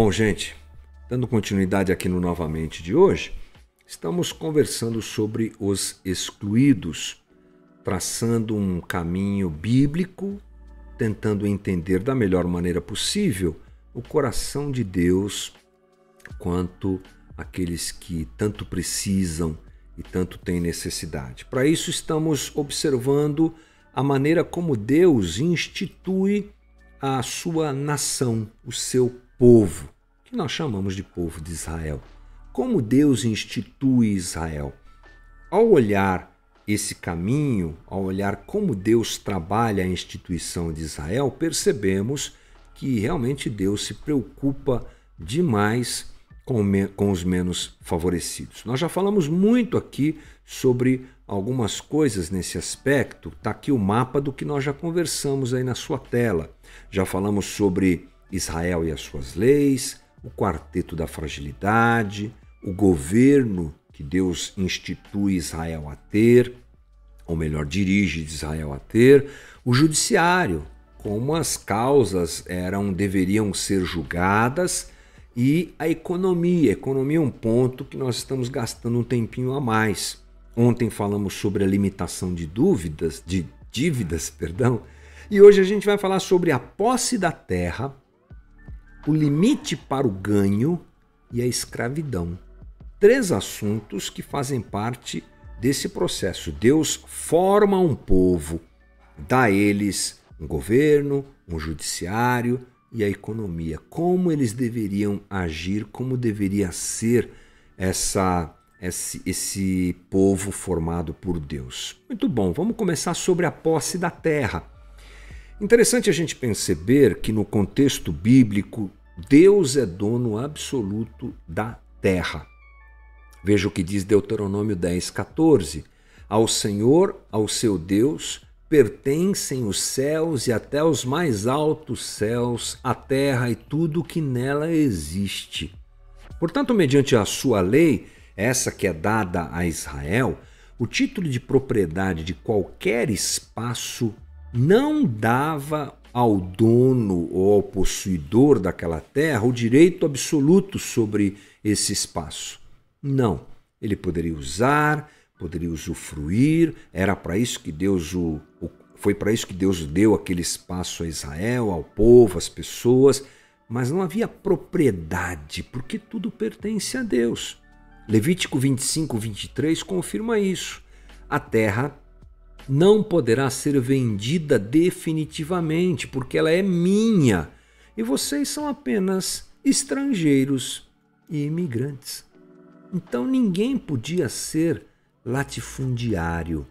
Bom, gente. Dando continuidade aqui no Novamente de hoje, estamos conversando sobre os excluídos, traçando um caminho bíblico, tentando entender da melhor maneira possível o coração de Deus quanto aqueles que tanto precisam e tanto têm necessidade. Para isso, estamos observando a maneira como Deus institui a sua nação, o seu povo, que nós chamamos de povo de Israel. Como Deus institui Israel? Ao olhar esse caminho, ao olhar como Deus trabalha a instituição de Israel, percebemos que realmente Deus se preocupa demais com, com os menos favorecidos. Nós já falamos muito aqui sobre algumas coisas nesse aspecto. Está aqui o mapa do que nós já conversamos aí na sua tela. Já falamos sobre Israel e as suas leis, o quarteto da fragilidade, o governo que Deus institui Israel a ter, ou melhor, dirige Israel a ter, o judiciário, como as causas eram deveriam ser julgadas e a economia. A economia é um ponto que nós estamos gastando um tempinho a mais. Ontem falamos sobre a limitação de dúvidas, de dívidas, perdão, e hoje a gente vai falar sobre a posse da terra, o limite para o ganho e a escravidão. Três assuntos que fazem parte desse processo. Deus forma um povo, dá a eles um governo, um judiciário, e a economia, como eles deveriam agir, como deveria ser essa esse, esse povo formado por Deus. Muito bom, vamos começar sobre a posse da terra. Interessante a gente perceber que no contexto bíblico, Deus é dono absoluto da terra. Veja o que diz Deuteronômio 10, 14. Ao Senhor, ao seu Deus, pertencem os céus e até os mais altos céus, a terra e tudo o que nela existe. Portanto, mediante a sua lei, essa que é dada a Israel, o título de propriedade de qualquer espaço não dava ao dono ou ao possuidor daquela terra o direito absoluto sobre esse espaço. Não, ele poderia usar, poderia usufruir, era para isso que Deus o, o foi para isso que Deus deu aquele espaço a Israel, ao povo, às pessoas, mas não havia propriedade, porque tudo pertence a Deus. Levítico 25, 23 confirma isso. A terra não poderá ser vendida definitivamente, porque ela é minha e vocês são apenas estrangeiros e imigrantes. Então ninguém podia ser latifundiário,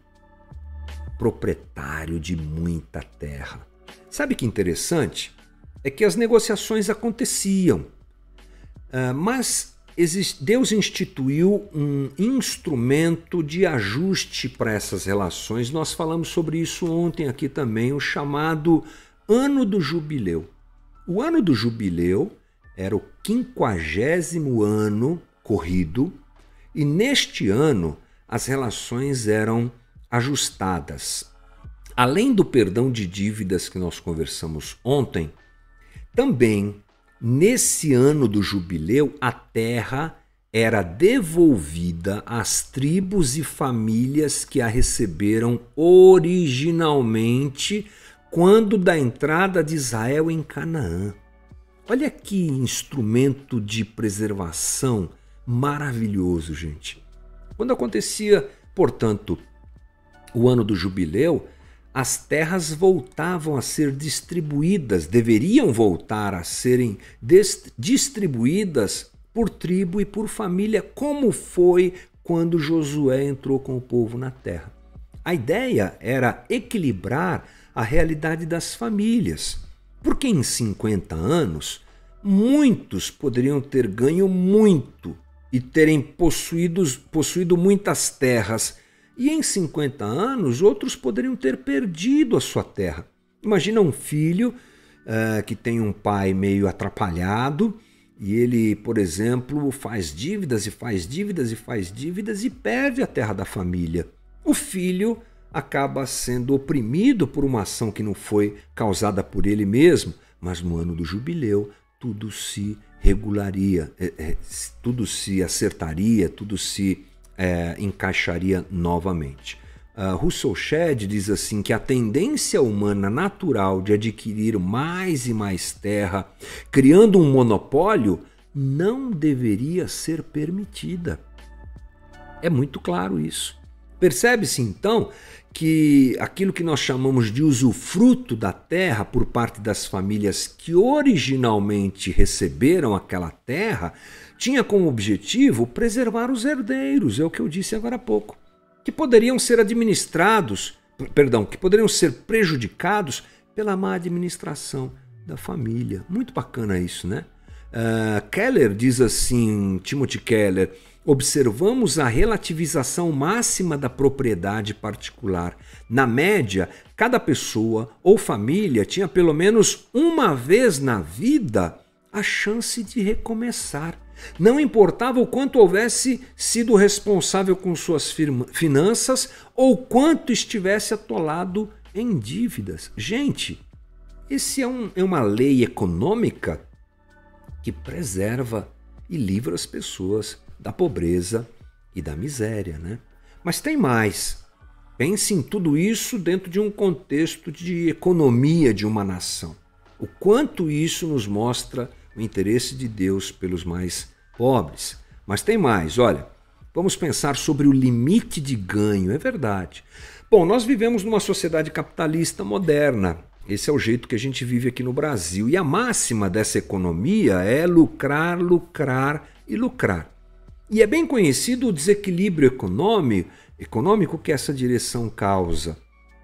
proprietário de muita terra. Sabe que interessante? É que as negociações aconteciam, uh, mas Deus instituiu um instrumento de ajuste para essas relações. Nós falamos sobre isso ontem aqui também, o chamado Ano do Jubileu. O ano do jubileu era o quinquagésimo ano corrido, e neste ano as relações eram ajustadas. Além do perdão de dívidas que nós conversamos ontem, também nesse ano do jubileu a terra era devolvida às tribos e famílias que a receberam originalmente quando da entrada de Israel em Canaã. Olha que instrumento de preservação maravilhoso, gente. Quando acontecia, portanto, o ano do jubileu, as terras voltavam a ser distribuídas, deveriam voltar a serem distribuídas por tribo e por família, como foi quando Josué entrou com o povo na terra. A ideia era equilibrar a realidade das famílias, porque em 50 anos muitos poderiam ter ganho muito e terem possuídos, possuído muitas terras, e em 50 anos outros poderiam ter perdido a sua terra. Imagina um filho uh, que tem um pai meio atrapalhado e ele, por exemplo, faz dívidas e faz dívidas e faz dívidas e perde a terra da família. O filho acaba sendo oprimido por uma ação que não foi causada por ele mesmo, mas no ano do jubileu tudo se regularia, é, é, tudo se acertaria, tudo se é, encaixaria novamente. Uh, Russell Shedd diz assim que a tendência humana natural de adquirir mais e mais terra, criando um monopólio, não deveria ser permitida. É muito claro isso. Percebe-se então que aquilo que nós chamamos de usufruto da terra por parte das famílias que originalmente receberam aquela terra tinha como objetivo preservar os herdeiros, é o que eu disse agora há pouco, que poderiam ser administrados, perdão, que poderiam ser prejudicados pela má administração da família. Muito bacana isso, né? Uh, Keller diz assim, Timothy Keller, observamos a relativização máxima da propriedade particular. Na média, cada pessoa ou família tinha pelo menos uma vez na vida a chance de recomeçar. Não importava o quanto houvesse sido responsável com suas finanças ou quanto estivesse atolado em dívidas. Gente, esse é, um, é uma lei econômica que preserva e livra as pessoas da pobreza e da miséria, né? Mas tem mais. Pense em tudo isso dentro de um contexto de economia de uma nação. O quanto isso nos mostra o interesse de Deus pelos mais pobres. Mas tem mais, olha, vamos pensar sobre o limite de ganho, é verdade. Bom, nós vivemos numa sociedade capitalista moderna. Esse é o jeito que a gente vive aqui no Brasil. E a máxima dessa economia é lucrar, lucrar e lucrar. E é bem conhecido o desequilíbrio econômico, econômico que essa direção causa.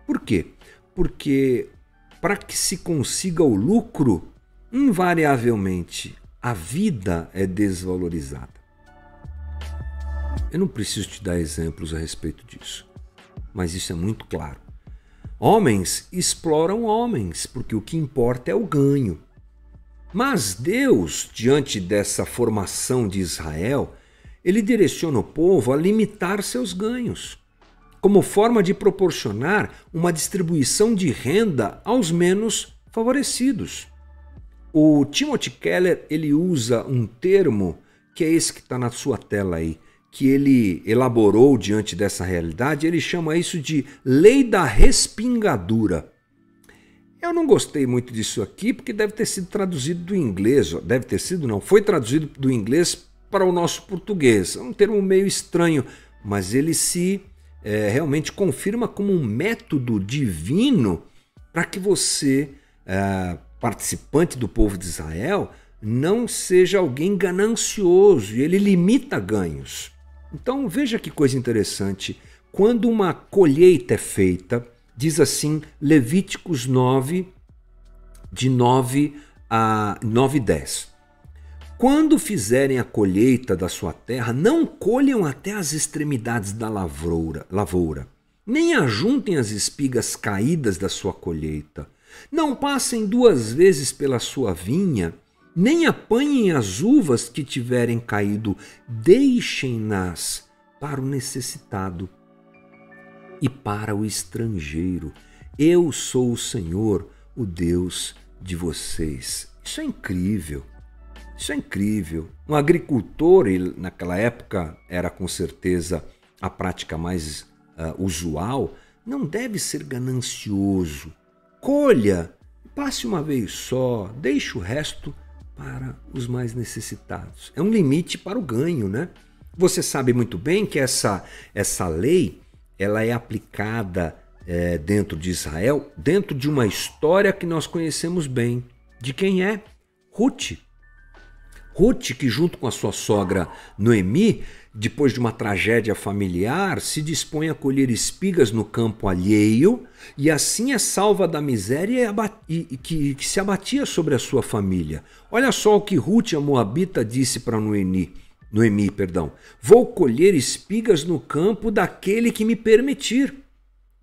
Por quê? Porque para que se consiga o lucro, invariavelmente a vida é desvalorizada. Eu não preciso te dar exemplos a respeito disso, mas isso é muito claro. Homens exploram homens, porque o que importa é o ganho. Mas Deus, diante dessa formação de Israel, ele direciona o povo a limitar seus ganhos, como forma de proporcionar uma distribuição de renda aos menos favorecidos. O Timothy Keller ele usa um termo que é esse que está na sua tela aí, que ele elaborou diante dessa realidade. Ele chama isso de lei da respingadura. Eu não gostei muito disso aqui porque deve ter sido traduzido do inglês, deve ter sido não, foi traduzido do inglês para o nosso português. É um termo meio estranho, mas ele se é, realmente confirma como um método divino para que você, é, participante do povo de Israel, não seja alguém ganancioso e ele limita ganhos. Então veja que coisa interessante. Quando uma colheita é feita, diz assim Levíticos 9, de 9 a 9 e 10. Quando fizerem a colheita da sua terra, não colham até as extremidades da lavoura, lavoura, nem ajuntem as espigas caídas da sua colheita. Não passem duas vezes pela sua vinha, nem apanhem as uvas que tiverem caído, deixem-nas para o necessitado e para o estrangeiro. Eu sou o Senhor, o Deus de vocês. Isso é incrível. Isso é incrível. Um agricultor, ele, naquela época era com certeza a prática mais uh, usual, não deve ser ganancioso. Colha, passe uma vez só, deixe o resto para os mais necessitados. É um limite para o ganho, né? Você sabe muito bem que essa, essa lei ela é aplicada é, dentro de Israel, dentro de uma história que nós conhecemos bem. De quem é? Ruth. Ruth, que junto com a sua sogra Noemi, depois de uma tragédia familiar, se dispõe a colher espigas no campo alheio e assim é salva da miséria que, que se abatia sobre a sua família. Olha só o que Ruth, a Moabita, disse para Noemi. Noemi, perdão. Vou colher espigas no campo daquele que me permitir.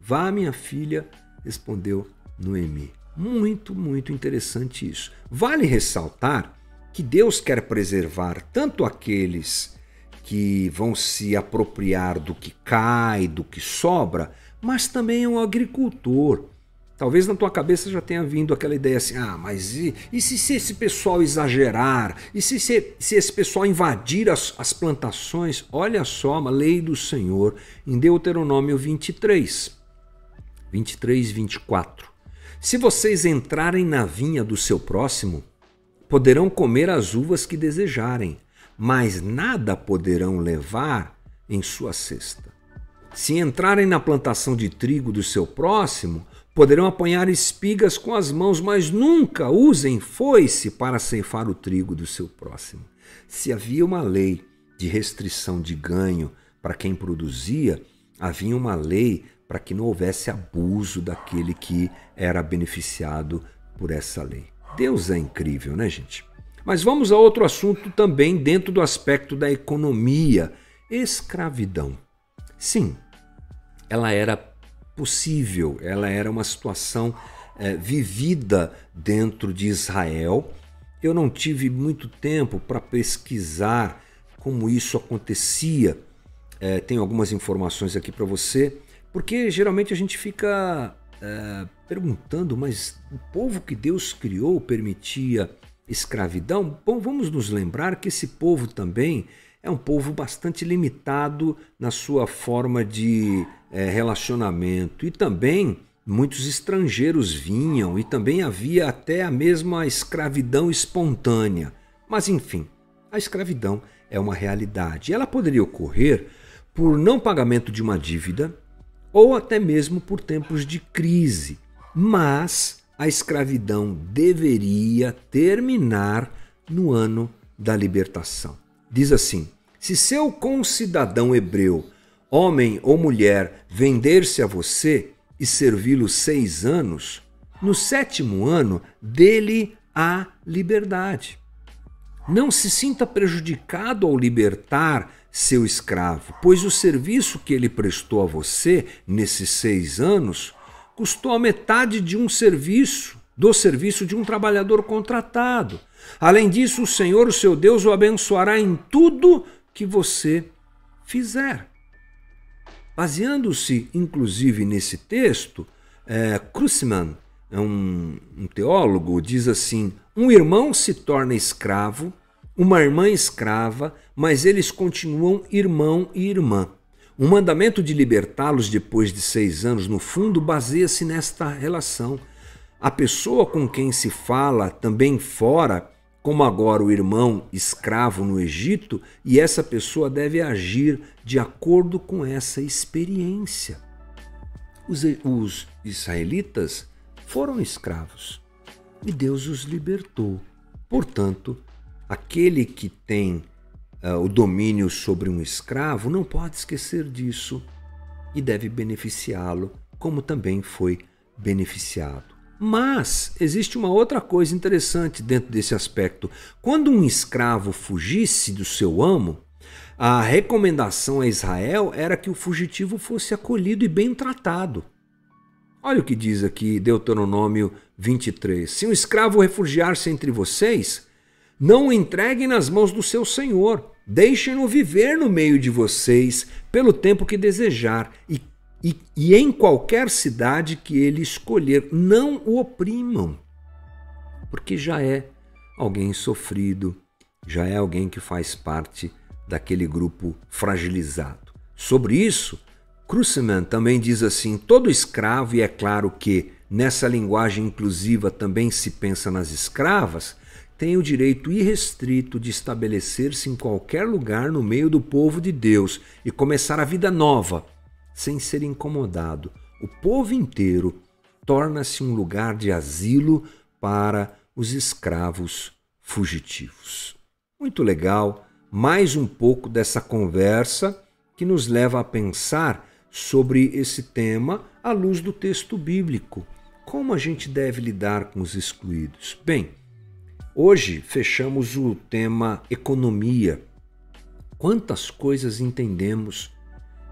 Vá, minha filha, respondeu Noemi. Muito, muito interessante isso. Vale ressaltar que Deus quer preservar tanto aqueles que vão se apropriar do que cai, do que sobra, mas também o agricultor. Talvez na tua cabeça já tenha vindo aquela ideia assim: ah, mas e, e se, se, esse pessoal exagerar? E se, se, se esse pessoal invadir as, as plantações? Olha só a lei do Senhor em Deuteronômio 23, 23, 24. Se vocês entrarem na vinha do seu próximo, poderão comer as uvas que desejarem, mas nada poderão levar em sua cesta. Se entrarem na plantação de trigo do seu próximo, poderão apanhar espigas com as mãos, mas nunca usem foice para ceifar o trigo do seu próximo. Se havia uma lei de restrição de ganho para quem produzia, havia uma lei para que não houvesse abuso daquele que era beneficiado por essa lei. Deus é incrível, né, gente? Mas vamos a outro assunto também dentro do aspecto da economia: escravidão. Sim, ela era possível, ela era uma situação é, vivida dentro de Israel. Eu não tive muito tempo para pesquisar como isso acontecia. É, tenho algumas informações aqui para você, porque geralmente a gente fica é, perguntando, mas o povo que Deus criou permitia escravidão? Bom, vamos nos lembrar que esse povo também é um povo bastante limitado na sua forma de é, relacionamento e também muitos estrangeiros vinham e também havia até a mesma escravidão espontânea. Mas enfim, a escravidão é uma realidade. Ela poderia ocorrer por não pagamento de uma dívida, ou até mesmo por tempos de crise. Mas a escravidão deveria terminar no ano da libertação. Diz assim: se seu concidadão hebreu, homem ou mulher, vender-se a você e servi-lo seis anos, no sétimo ano dele há liberdade. Não se sinta prejudicado ao libertar seu escravo, pois o serviço que ele prestou a você nesses seis anos custou a metade de um serviço, do serviço de um trabalhador contratado. Além disso, o Senhor, o seu Deus, o abençoará em tudo que você fizer. Baseando-se, inclusive, nesse texto, é, é um, um teólogo, diz assim: um irmão se torna escravo uma irmã escrava, mas eles continuam irmão e irmã. O mandamento de libertá-los depois de seis anos, no fundo, baseia-se nesta relação. A pessoa com quem se fala também fora, como agora o irmão escravo no Egito, e essa pessoa deve agir de acordo com essa experiência. Os, os israelitas foram escravos e Deus os libertou. Portanto, Aquele que tem uh, o domínio sobre um escravo não pode esquecer disso e deve beneficiá-lo, como também foi beneficiado. Mas existe uma outra coisa interessante dentro desse aspecto. Quando um escravo fugisse do seu amo, a recomendação a Israel era que o fugitivo fosse acolhido e bem tratado. Olha o que diz aqui Deuteronômio 23. Se um escravo refugiar-se entre vocês, não o entreguem nas mãos do seu senhor. Deixem-no viver no meio de vocês pelo tempo que desejar e, e, e em qualquer cidade que ele escolher. Não o oprimam, porque já é alguém sofrido, já é alguém que faz parte daquele grupo fragilizado. Sobre isso, Kruseman também diz assim: todo escravo, e é claro que nessa linguagem inclusiva também se pensa nas escravas, tem o direito irrestrito de estabelecer-se em qualquer lugar no meio do povo de Deus e começar a vida nova, sem ser incomodado. O povo inteiro torna-se um lugar de asilo para os escravos fugitivos. Muito legal, mais um pouco dessa conversa que nos leva a pensar sobre esse tema à luz do texto bíblico. Como a gente deve lidar com os excluídos? Bem, Hoje fechamos o tema economia. Quantas coisas entendemos,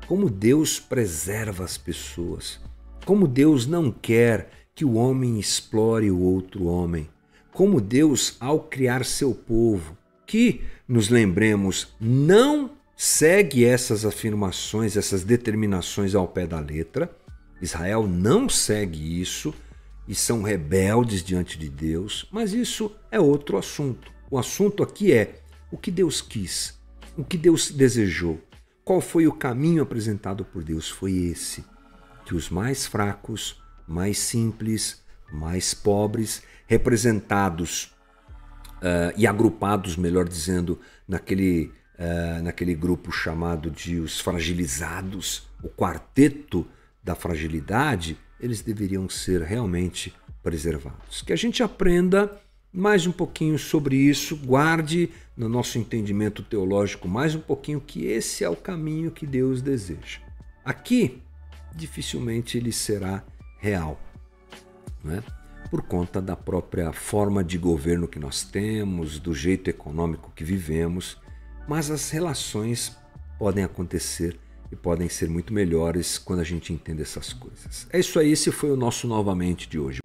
como Deus preserva as pessoas, como Deus não quer que o homem explore o outro homem, como Deus, ao criar seu povo, que, nos lembremos, não segue essas afirmações, essas determinações ao pé da letra, Israel não segue isso, e são rebeldes diante de Deus, mas isso é outro assunto. O assunto aqui é o que Deus quis, o que Deus desejou. Qual foi o caminho apresentado por Deus? Foi esse: que os mais fracos, mais simples, mais pobres, representados uh, e agrupados, melhor dizendo, naquele, uh, naquele grupo chamado de os fragilizados, o quarteto da fragilidade, eles deveriam ser realmente preservados. Que a gente aprenda mais um pouquinho sobre isso, guarde no nosso entendimento teológico mais um pouquinho que esse é o caminho que Deus deseja. Aqui, dificilmente ele será real, né? por conta da própria forma de governo que nós temos, do jeito econômico que vivemos, mas as relações podem acontecer e podem ser muito melhores quando a gente entende essas coisas. É isso aí, esse foi o nosso novamente de hoje.